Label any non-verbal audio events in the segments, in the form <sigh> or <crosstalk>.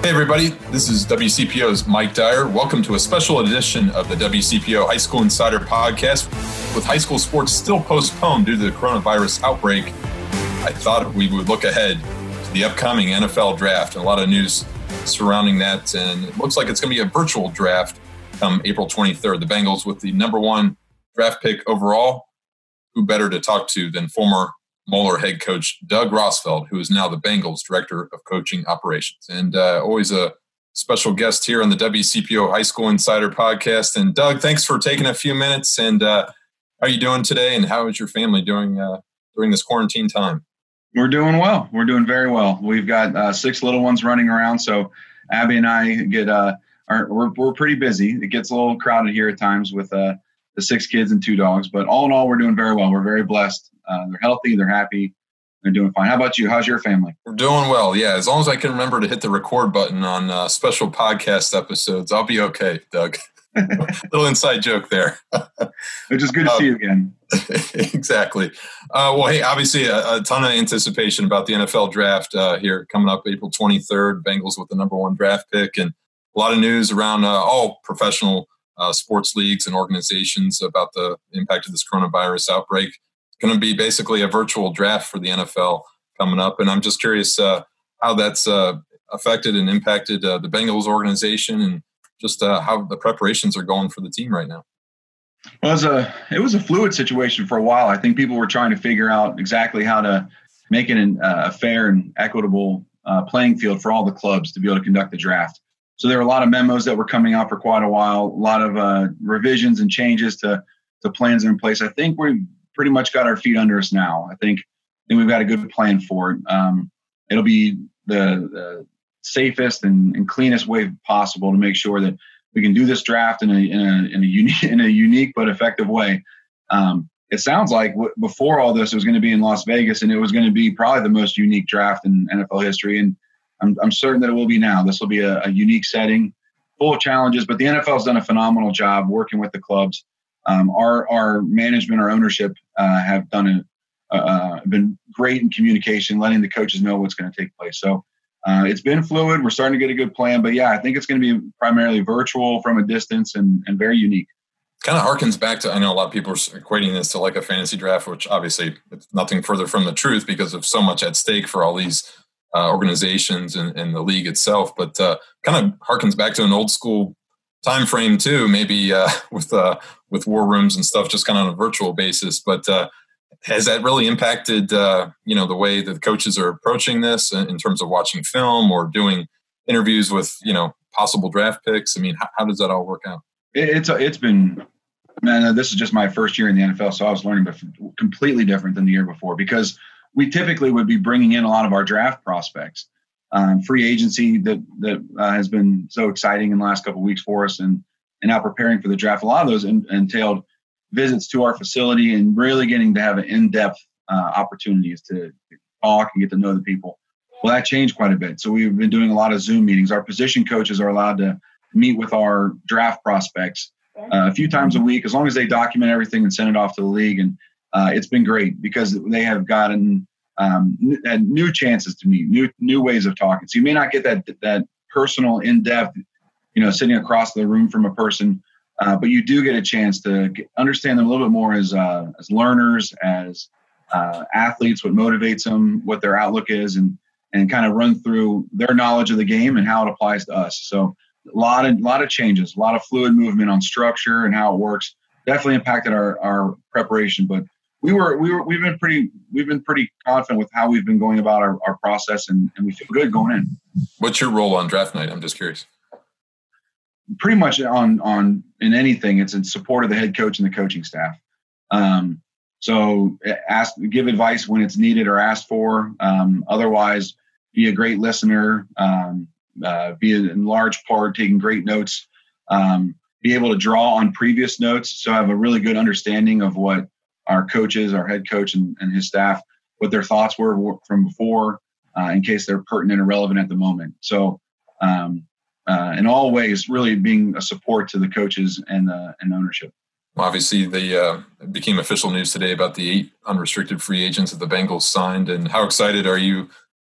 Hey, everybody, this is WCPO's Mike Dyer. Welcome to a special edition of the WCPO High School Insider Podcast. With high school sports still postponed due to the coronavirus outbreak, I thought we would look ahead to the upcoming NFL draft and a lot of news surrounding that. And it looks like it's going to be a virtual draft come April 23rd. The Bengals with the number one draft pick overall. Who better to talk to than former Moeller head coach Doug Rosfeld, who is now the Bengals director of coaching operations, and uh, always a special guest here on the WCPO High School Insider podcast. And Doug, thanks for taking a few minutes. And uh, how are you doing today? And how is your family doing uh, during this quarantine time? We're doing well. We're doing very well. We've got uh, six little ones running around, so Abby and I get uh, are we're, we're pretty busy. It gets a little crowded here at times with uh, the six kids and two dogs, but all in all, we're doing very well. We're very blessed. Uh, they're healthy, they're happy, they're doing fine. How about you? How's your family? We're doing well. Yeah, as long as I can remember to hit the record button on uh, special podcast episodes, I'll be okay, Doug. <laughs> Little inside joke there. Which is good to um, see you again. <laughs> exactly. Uh, well, hey, obviously a, a, ton of anticipation about the NFL draft uh, here coming up April 23rd. Bengals with the number one draft pick, and a lot of news around uh, all professional uh, sports leagues and organizations about the impact of this coronavirus outbreak It's going to be basically a virtual draft for the NFL coming up. And I'm just curious uh, how that's uh, affected and impacted uh, the Bengals organization and just uh, how the preparations are going for the team right now. Well, it was a it was a fluid situation for a while. I think people were trying to figure out exactly how to make it an, uh, a fair and equitable playing field for all the clubs to be able to conduct the draft. So there were a lot of memos that were coming out for quite a while, a lot of revisions and changes to to plans in place. I think we've pretty much got our feet under us now. I think, I think we've got a good plan for it. Um, it'll be the, the safest and, and, cleanest way possible to make sure that we can do this draft in a, in a, in a, unique, <laughs> in a unique but effective way. Um, it sounds like w- before all this, it was going to be in Las Vegas, and it was going to be probably the most unique draft in NFL history. And I'm, I'm certain that it will be now. This will be a, a unique setting, full of challenges. But the NFL has done a phenomenal job working with the clubs um, our our management, our ownership uh, have done a uh, been great in communication, letting the coaches know what's going to take place. So uh, it's been fluid. We're starting to get a good plan, but yeah, I think it's going to be primarily virtual from a distance and, and very unique. Kind of harkens back to I know a lot of people are equating this to like a fantasy draft, which obviously it's nothing further from the truth because of so much at stake for all these uh, organizations and, and, the league itself. But uh, kind of harkens back to an old school time frame too, maybe uh, <laughs> with uh, with war rooms and stuff, just kind of on a virtual basis. But uh, has that really impacted uh, you know the way that the coaches are approaching this in terms of watching film or doing interviews with you know possible draft picks? I mean, how, how does that all work out? It's it's been man. This is just my first year in the NFL, so I was learning, but completely different than the year before because we typically would be bringing in a lot of our draft prospects um, free agency that that uh, has been so exciting in the last couple of weeks for us, and and now preparing for the draft. A lot of those in, entailed visits to our facility and really getting to have an in-depth uh, opportunities to talk and get to know the people. Well, that changed quite a bit. So we've been doing a lot of Zoom meetings. Our position coaches are allowed to meet with our draft prospects uh, a few times a week, as long as they document everything and send it off to the league. And uh, it's been great because they have gotten um, and new chances to meet, new new ways of talking. So you may not get that that personal, in depth, you know, sitting across the room from a person, uh, but you do get a chance to understand them a little bit more as uh, as learners, as uh, athletes, what motivates them, what their outlook is, and and kind of run through their knowledge of the game and how it applies to us. So a lot of lot of changes, a lot of fluid movement on structure and how it works. Definitely impacted our our preparation, but we were we were we've been pretty we've been pretty confident with how we've been going about our, our process and, and we feel good going in. What's your role on draft night? I'm just curious. Pretty much on on in anything, it's in support of the head coach and the coaching staff. Um, so ask give advice when it's needed or asked for. Um, otherwise, be a great listener. Um, uh, be in large part taking great notes. Um, be able to draw on previous notes, so have a really good understanding of what our coaches, our head coach, and, and his staff what their thoughts were from before, uh, in case they're pertinent or relevant at the moment. So, um, uh, in all ways, really being a support to the coaches and uh, and ownership. Obviously, the uh, became official news today about the eight unrestricted free agents that the Bengals signed, and how excited are you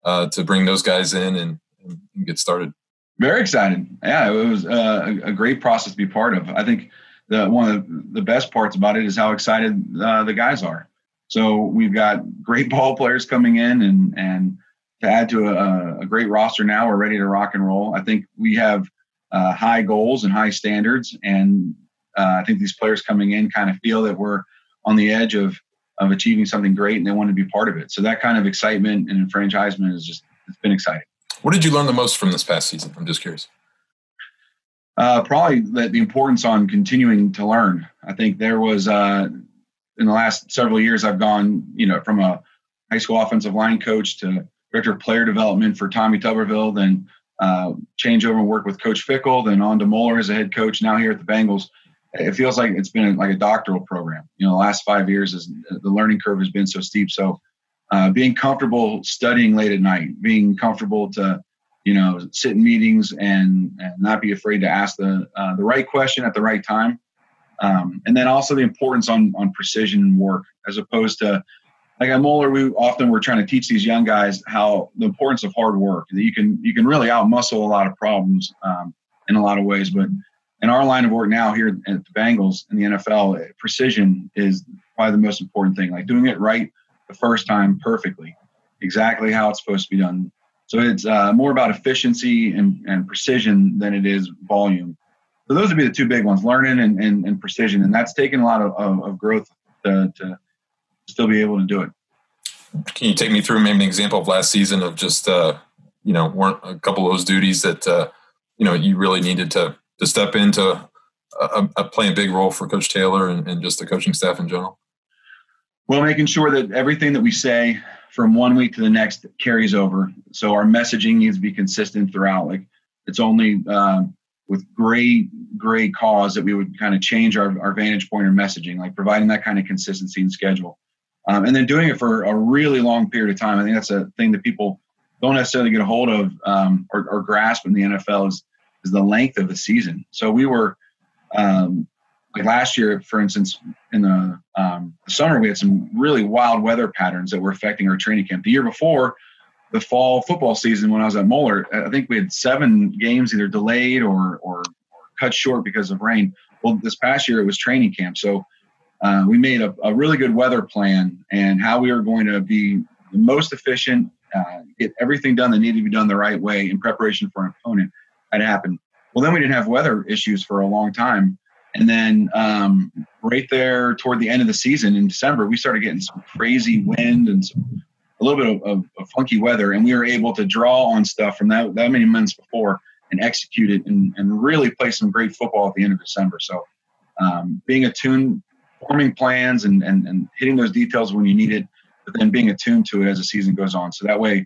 uh, to bring those guys in and, and get started? Very excited. Yeah, it was uh, a, great process to be part of. I think the one of the best parts about it is how excited uh, the guys are. So we've got great <laughs> ball players coming in, and and to add to a, a great roster now, we're ready to rock and roll. I think we have uh, high goals and high standards, and uh, I think these players coming in kind of feel that we're on the edge of of achieving something great, and they want to be part of it. So that kind of excitement and enfranchisement is just it's been exciting. What did you learn the most from this past season? I'm just curious. Uh, probably the, importance on continuing to learn. I think there was uh, in the last several years, I've gone, you know, from a high school offensive line coach to director of player development for Tommy Tuberville, then uh, change over and work with Coach Fickell, then on to Moeller as a head coach. Now here at the Bengals, it feels like it's been like a doctoral program. You know, the last five years is the learning curve has been so steep. So, uh, being comfortable studying late at night, being comfortable to, you know, sit in meetings and, and not be afraid to ask the uh, the right question at the right time, um, and then also the importance on on precision work as opposed to like at Moeller, we often we're trying to teach these young guys how the importance of hard work. That you can you can really outmuscle a lot of problems um, in a lot of ways, but in our line of work now here at the Bengals in the NFL, precision is probably the most important thing. Like doing it right the first time perfectly, exactly how it's supposed to be done. So it's uh, more about efficiency and, and precision than it is volume. So those would be the two big ones: learning and, and, and precision, and that's taken a lot of, of, of growth to, to still be able to do it. Can you take me through maybe an example of last season of just uh, you know weren't a couple of those duties that uh, you know you really needed to to step into a, a play a big role for Coach Taylor and, and just the coaching staff in general? Well, making sure that everything that we say from one week to the next carries over. So our messaging needs to be consistent throughout. Like it's only uh, with great, great cause that we would kind of change our, our vantage point or messaging, like providing that kind of consistency and schedule. Um, and then doing it for a really long period of time. I think that's a thing that people don't necessarily get a hold of um, or, or, grasp in the NFL is, is the length of the season. So we were, um, like last year, for instance, in the, um, the summer, we had some really wild weather patterns that were affecting our training camp. The year before, the fall football season when I was at Moeller, I think we had seven games either delayed or, or, or cut short because of rain. Well, this past year it was training camp. So uh, we made a, a, really good weather plan and how we were going to be the most efficient, uh, get everything done that needed to be done the right way in preparation for an opponent had happened. Well, then we didn't have weather issues for a long time. And then um, right there toward the end of the season in December, we started getting some crazy wind and some a little bit of, of, of, funky weather, and we were able to draw on stuff from that that many months before and execute it and, and really play some great football at the end of December. So um, being attuned, forming plans and, and and hitting those details when you need it, but then being attuned to it as the season goes on. So that way,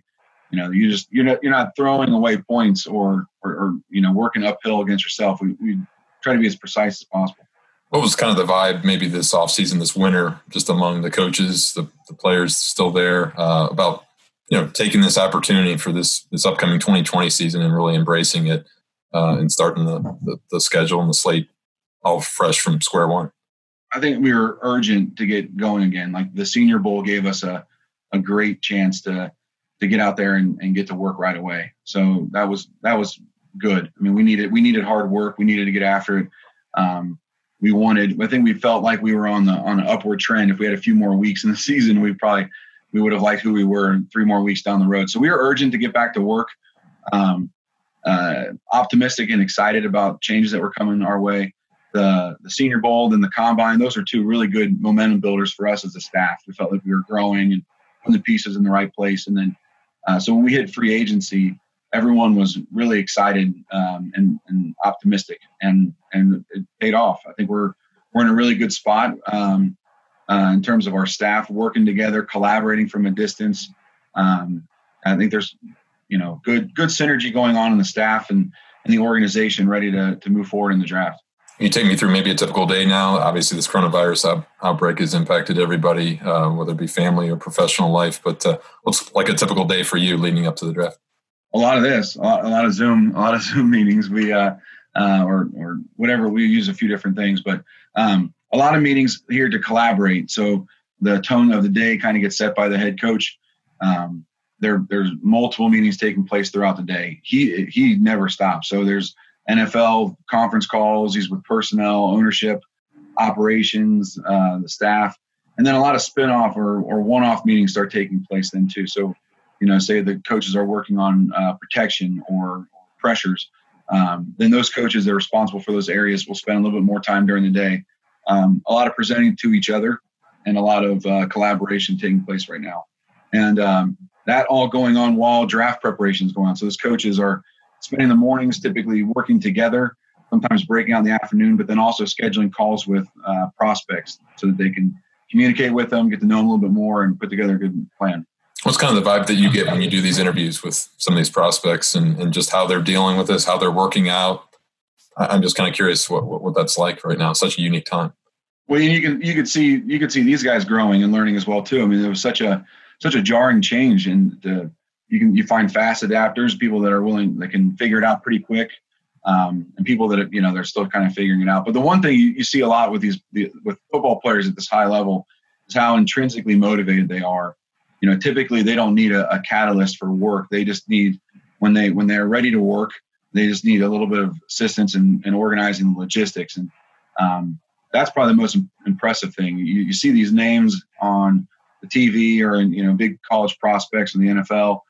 you know, you just you're not you're not throwing away points or or, or you know working uphill against yourself. We, we try to be as precise as possible. What was kind of the vibe maybe this offseason this winter just among the coaches the, the players still there uh, about you know taking this opportunity for this this upcoming 2020 season and really embracing it uh, and starting the, the, the schedule and the slate all fresh from square one? I think we were urgent to get going again. Like the senior bowl gave us a, a great chance to to get out there and, and get to work right away. So that was that was good i mean we needed we needed hard work we needed to get after it um, we wanted. I think we felt like we were on the on an upward trend. If we had a few more weeks in the <laughs> season, we probably we would have liked who we were three more weeks down the road. So we were urgent to get back to work. Um, uh, optimistic and excited about changes that were coming our way. The the Senior Bowl and the Combine; those are two really good momentum builders for us as a staff. We felt like we were growing and putting the pieces in the right place. And then, uh, so when we hit free agency, everyone was really excited um, and, and, optimistic, and and it paid off. I think we're we're in a really good spot um, uh, in terms of our staff working together, collaborating from a distance. Um, I think there's you know good good synergy going on in the staff and, and the organization ready to to move forward in the draft. You take me through maybe a typical day now? Obviously, this coronavirus out, outbreak has impacted everybody, uh, whether it be family or professional life. But uh, what's like a typical day for you leading up to the draft? A lot of this, a lot, a lot of Zoom, a lot of <laughs> Zoom meetings. We uh, uh, or or whatever. We use a few different things, but um, a lot of meetings here to collaborate. So the tone of the day kind of gets set by the head coach. Um, there there's multiple meetings taking place throughout the day. He he never stops. So there's NFL conference calls. He's with personnel, ownership, operations, uh, the staff, and then a lot of spin-off or, or one-off meetings start taking place then too. So, you know, say the coaches are working on uh, protection or pressures, um, then those coaches that are responsible for those areas will spend a little bit more time during the day. Um, a lot of presenting to each other and a lot of uh, collaboration taking place right now. And um, that all going on while draft preparations going on. So those coaches are spending the mornings typically working together, sometimes breaking out in the afternoon, but then also scheduling calls with uh, prospects so that they can communicate with them, get to know them a little bit more, and put together a good plan. What's kind of the vibe that you get when you do these interviews with some of these prospects and, and just how they're dealing with this, how they're working out? I'm just kind of curious what, what, what that's like right now. Such a unique time. Well, you can you could see you could see these guys growing and learning as well too. I mean, there was such a such a jarring change, and the, you can you find fast adapters, people that are willing that can figure it out pretty quick, um, and people that you know they're still kind of figuring it out. But the one thing you, you see a lot with these the, with football players at this high level is how intrinsically motivated they are. You know, typically they don't need a, a catalyst for work. They just need when they when they're ready to work, they just need a little bit of assistance in, in organizing the logistics and um, that's probably the most impressive thing. You, you see these names on the TV or in you know big college prospects in the NFL,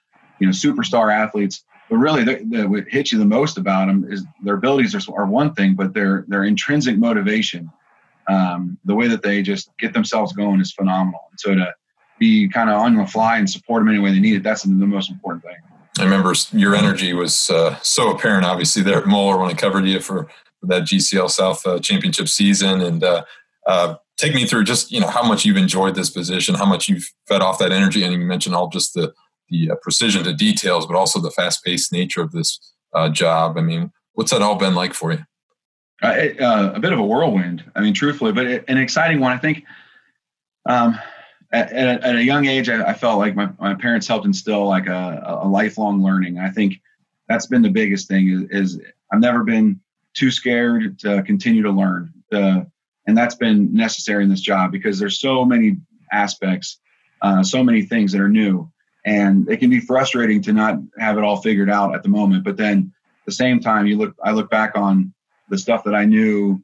you know superstar athletes. But really, the, the, what hits you the most about them is their abilities are, are one thing, but their their intrinsic motivation, um, the way that they just get themselves going is phenomenal. And so to be kind of on the fly and support them any way they need it, that's the most important thing. I remember your energy was uh, so apparent, obviously, there at Moeller when I covered you for that GCL South uh, championship season, and uh, uh, take me through just you know how much you've enjoyed this position, how much you've fed off that energy, and you mentioned all just the the uh, precision to details, but also the fast paced nature of this uh, job. I mean, what's that all been like for you? Uh, it, a bit of a whirlwind. I mean, truthfully, but it, an exciting one. I think. Um, at, at, at, a young age, I, I, felt like my, my parents helped instill like a, a lifelong learning. I think that's been the biggest thing is, is I've never been too scared to continue to learn. Uh, and that's been necessary in this job because there's so many aspects, uh, so many things that are new. And it can be frustrating to not have it all figured out at the moment. But then at the same time, you look, I look back on the stuff that I knew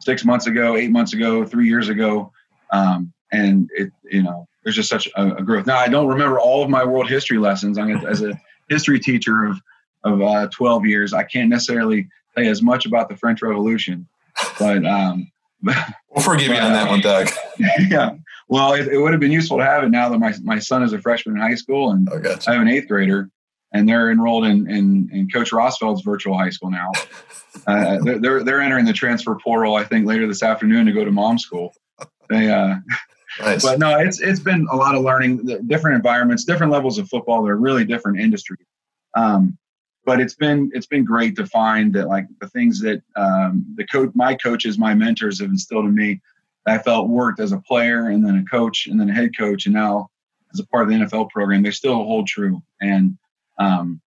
six months ago, eight months ago, three years ago. Um, and it, you know, there's just such a, a, growth. Now, I don't remember all of my world history lessons. I'm a, as a history teacher of, of uh, 12 years. I can't necessarily say as much about the French Revolution, but um, <laughs> we'll forgive but, you on that one, Doug. <laughs> yeah. Well, it, it, would have been useful to have it now that my, my son is a freshman in high school and oh, gotcha. I have an eighth grader and they're enrolled in, in, in Coach Rosfeld's virtual high school now. <laughs> Uh, they're, they're entering the transfer portal, I think, later this afternoon to go to mom school. They, uh, nice. but no, it's, it's been a lot of learning, different environments, different levels of football. They're really different industries. Um, but it's been it's been great to find that like the things that um, the coach my coaches my mentors have instilled in me i felt worked as a player and then a coach and then a head coach and now as a part of the nfl program they still hold true and um,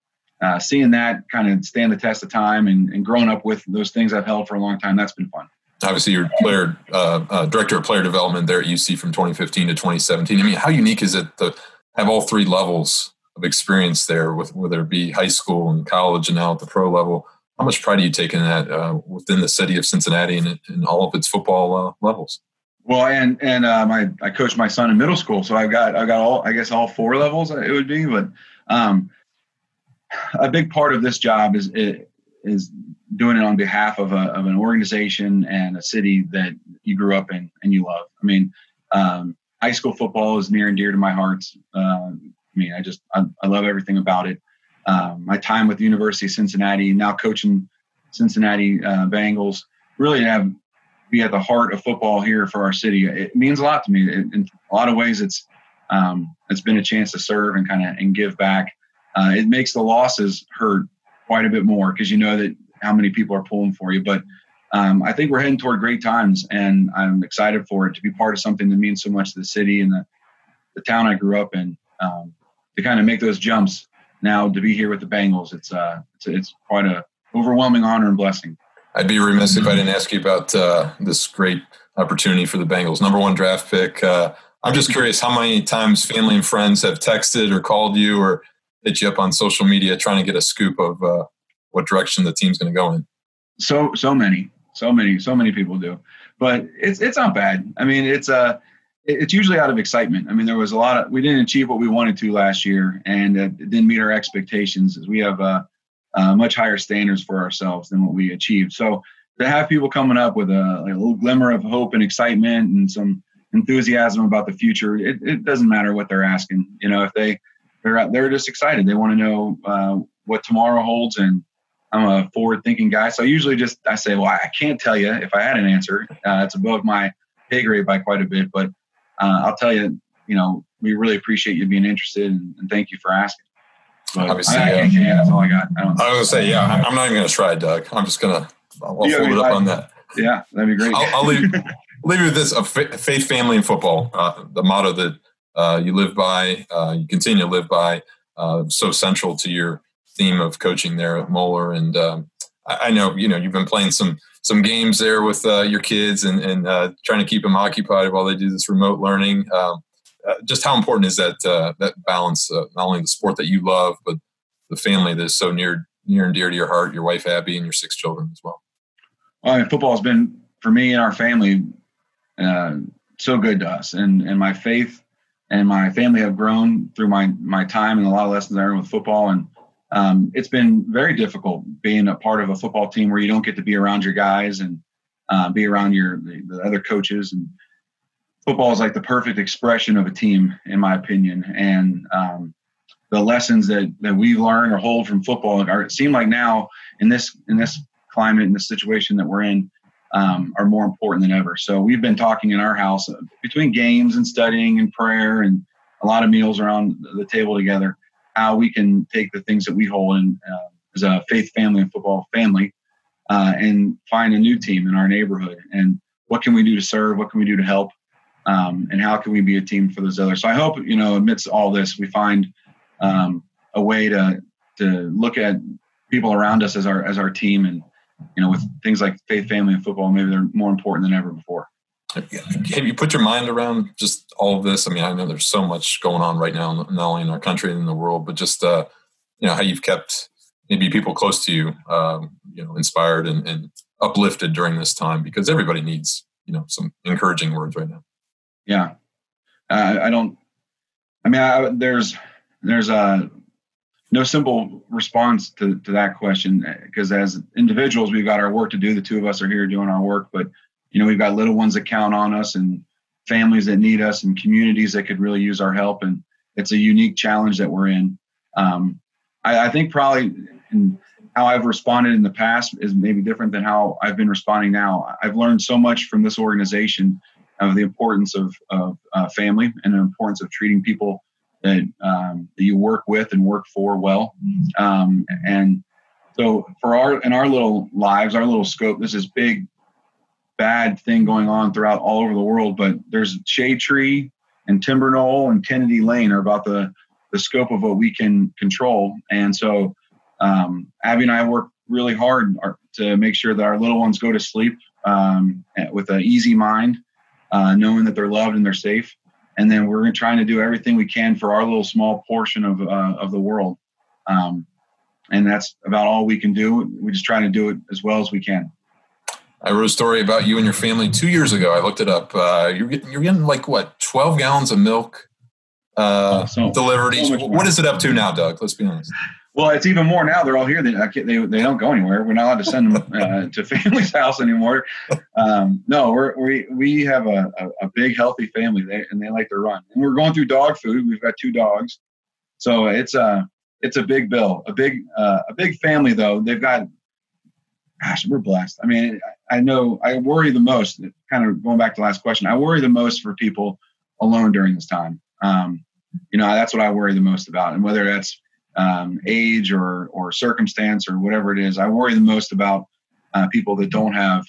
uh, seeing that kind of stand the test of time and, and growing up with those things i've held for a long time that's been fun obviously you're player uh, uh, director of player development there at uc from 2015 to 2017 i mean how unique is it to have all three levels of experience there, with whether it be high school and college and now at the pro level. How much pride do you take in that uh, within the city of Cincinnati and in all of its football uh, levels? Well, and and uh, my I coached my son in middle school, so I've got I've got all I guess all four levels it would be, but um, a big part of this job is is doing it on behalf of a of an organization and a city that you grew up in and you love. I mean, um, high school football is near and dear to my heart. Uh, I mean, I just I, I love everything about it. Um, my time with the University of Cincinnati, now coaching Cincinnati uh, Bengals, really have be at the heart of football here for our city. It means a lot to me. It, in a lot of ways, it's um, it's been a chance to serve and kind of and give back. Uh, it makes the losses hurt quite a bit more because you know that how many people are pulling for you. But um, I think we're heading toward great times, and I'm excited for it to be part of something that means so much to the city and the, the town I grew up in. Um, to kind of make those jumps now to be here with the Bengals. It's uh, it's, it's quite a overwhelming honor and blessing. I'd be remiss if I didn't ask you about uh, this great opportunity for the Bengals. Number one draft pick, uh, I'm just curious how many times family and friends have texted or called you or hit you up on social media trying to get a scoop of uh, what direction the team's going to go in. So so many, so many, so many people do, but it's it's not bad. I mean, it's uh it's usually out of excitement. I mean, there was a lot of we didn't achieve what we wanted to last year, and it didn't meet our expectations. We have uh, uh, much higher standards for ourselves than what we achieved. So to have people coming up with a, like a little glimmer of hope and excitement and some enthusiasm about the future, it, it doesn't matter what they're asking. You know, if they they're they're just excited, they want to know uh, what tomorrow holds, and I'm a forward-thinking guy. So I usually just I say, well, I can't tell you if I had an answer. Uh, it's above my pay grade by quite a bit, but uh, I'll tell you, you know, we really appreciate you being interested, and, and thank you for asking. But Obviously, I, I yeah. that's all I got. I, I was gonna say, yeah, I'm not even gonna try, Doug. I'm just gonna I'll yeah, fold it up on that. Yeah, that'd be great. I'll, I'll leave <laughs> leave you with this: a faith, family, and football. Uh, the motto that uh, you live by, uh, you continue to live by, uh, so central to your theme of coaching there at Moeller. And um, I, know you know you've been playing some some games there with uh, your kids and, and uh, trying to keep them occupied while they do this remote learning. Um, just how important is that that balance? not only the sport that you love, but the family that is so near near and dear to your heart. Your wife Abby and your six children as well. Well, I mean, football has been for me and our family uh, so good to us, and and my faith and my family have grown through my my time and a lot of lessons I learned with football. And um, it's been very difficult being a part of a football team where you don't get to be around your guys and uh, be around your the, the other coaches. And football is like the perfect expression of a team, in my opinion. And um, the lessons that that we learn or hold from football are it seem like now in this in this climate in the situation that we're in um, are more important than ever. So we've been talking in our house uh, between games and studying and prayer and a lot of meals around the table together, how we can take the things that we hold in uh, as a faith family and football family uh, and find a new team in our neighborhood. And what can we do to serve? What can we do to help? Um, and how can we be a team for those others? So I hope, you know, amidst all this, we find um, a way to to look at people around us as our as our team and you know, with things like faith, family, and football, maybe they're more important than ever before. Have you put your mind around just all of this? I mean, I know there's so much going on right now, not only in our country and in the world, but just uh, you know how you've kept maybe people close to you, um, you know, inspired and, and uplifted during this time because everybody needs you know some encouraging words right now. Yeah, uh, I don't. I mean, I, there's there's a no simple response to, to that question because as individuals we've got our work to do the two of us are here doing our work but you know we've got little ones that count on us and families that need us and communities that could really use our help. And it's a unique challenge that we're in. Um, I, I, think probably how i've responded in the past is maybe different than how i've been responding now. I've learned so much from this organization of the importance of, of uh, family and the importance of treating people that, um, that you work with and work for well. Um, and so for our in our little lives, our little scope, this is big bad thing going on throughout all over the world. But there's Shade Tree and Timber Knoll and Kennedy Lane are about the the scope of what we can control. And so um, Abby and I work really hard to make sure that our little ones go to sleep um, with an easy mind, uh, knowing that they're loved and they're safe and then we're trying to do everything we can for our little small portion of uh, of the world. Um, and that's about all we can do. We just try to do it as well as we can. I wrote a story about you and your family two years ago. I looked it up. Uh, you're getting, you're getting like what, 12 gallons of milk uh, oh, so, delivered each. So what is it up to now, Doug? Let's be honest. Well, it's even more now. They're all here. They they, they don't go anywhere. We're not allowed to send them <laughs> uh, to family's house anymore. Um, no, we're, we we have a, a, a, big healthy family, they, and they like to run. And we're going through dog food. We've got two dogs, so it's a it's a big bill. A big uh, a big family though. They've got. Gosh, we're blessed. I mean, I know I worry the most. Kind of going back to the last question, I worry the most for people alone during this time. Um, you know, that's what I worry the most about, and whether that's um, age or or circumstance or whatever it is. I worry the most about uh, people that don't have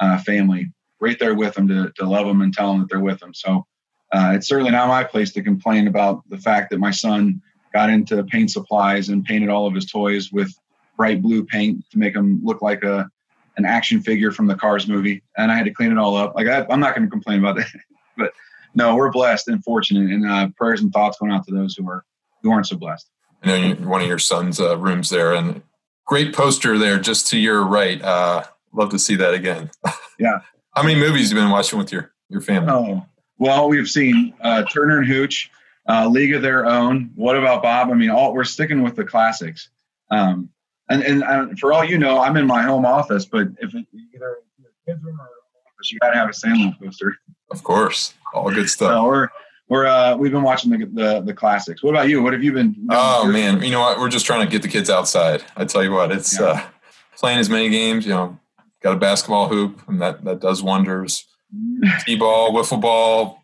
uh, family right there with them to, to love them and tell them that they're with them. So uh, it's certainly not my place to complain about the fact that my son got into paint supplies and painted all of his toys with bright blue paint to make them look like a an action figure from the Cars movie, and I had to clean it all up. Like I, am not going to complain about that, <laughs> but no, we're blessed and fortunate, and uh, prayers and thoughts going out to those who are who aren't so blessed. I know you, one of your son's uh, rooms there, and great poster there, just to your right. Uh, love to see that again. <laughs> Yeah. How many movies you been watching with your your family? Oh, well, we've seen uh, Turner and Hooch, uh, League of Their Own. What about Bob? I mean, all we're sticking with the classics. Um, and and for all you know, I'm in my home office, but if it, either in the kids room or office, you got to have a Sandlot poster. Of course, all good stuff. So we're we're uh, we've been watching the, the the classics. What about you? What have you been? Oh man, you know what? We're just trying to get the kids outside. I tell you what, it's Yeah. uh, playing as many games. You know, got a basketball hoop, and that that does wonders. <laughs> T-ball, wiffle ball.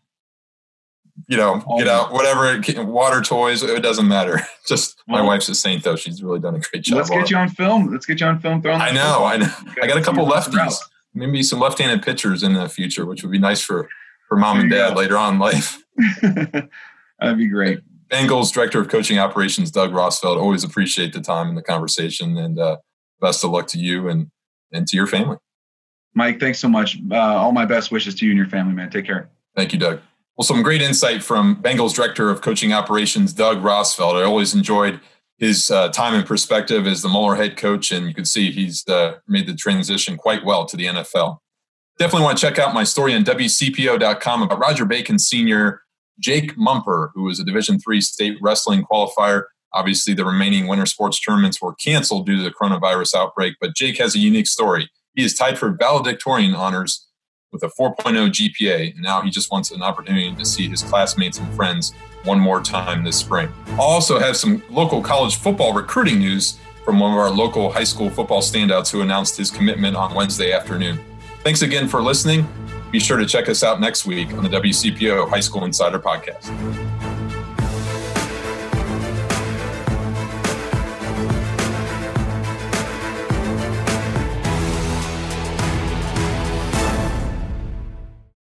You know, get out, whatever. Water toys, it doesn't matter. <laughs> Just my Well- wip's a saint, though. She's really done a great job. Let's get it. you on film. Let's get you on film. Throwing I know. I know. I got a couple lefties. Maybe some left-handed pitchers in the future, which would be nice for for mom and There dad go. later on in <laughs> life. That'd be great. Bengals Director of Coaching Operations Doug Rosfeld. Always appreciate the time and the conversation, and uh, best of luck to you and and to your family. Mike, thanks so much. Uh, all my best wishes to you and your family, man. Take care. Thank you, Doug. Well, some great insight from Bengals Director of Coaching Operations Doug Rosfeld. I always enjoyed his uh, time and perspective as the Moeller head coach, and you can see he's uh, made the transition quite well to the NFL. Definitely want to check out my story on WCPO.com about Roger Bacon Sr. Jake Mumper, who was a Division three state wrestling qualifier. Obviously, the remaining winter sports tournaments were canceled due to the coronavirus outbreak, but Jake has a unique story. He is tied for valedictorian honors with a 4.0 GPA, and now he just wants an opportunity to see his classmates and friends one more time this spring. I'll also have some local college football recruiting news from one of our local high school football standouts who announced his commitment on Wednesday afternoon. Thanks again for listening. Be sure to check us out next week on the WCPO High School Insider Podcast.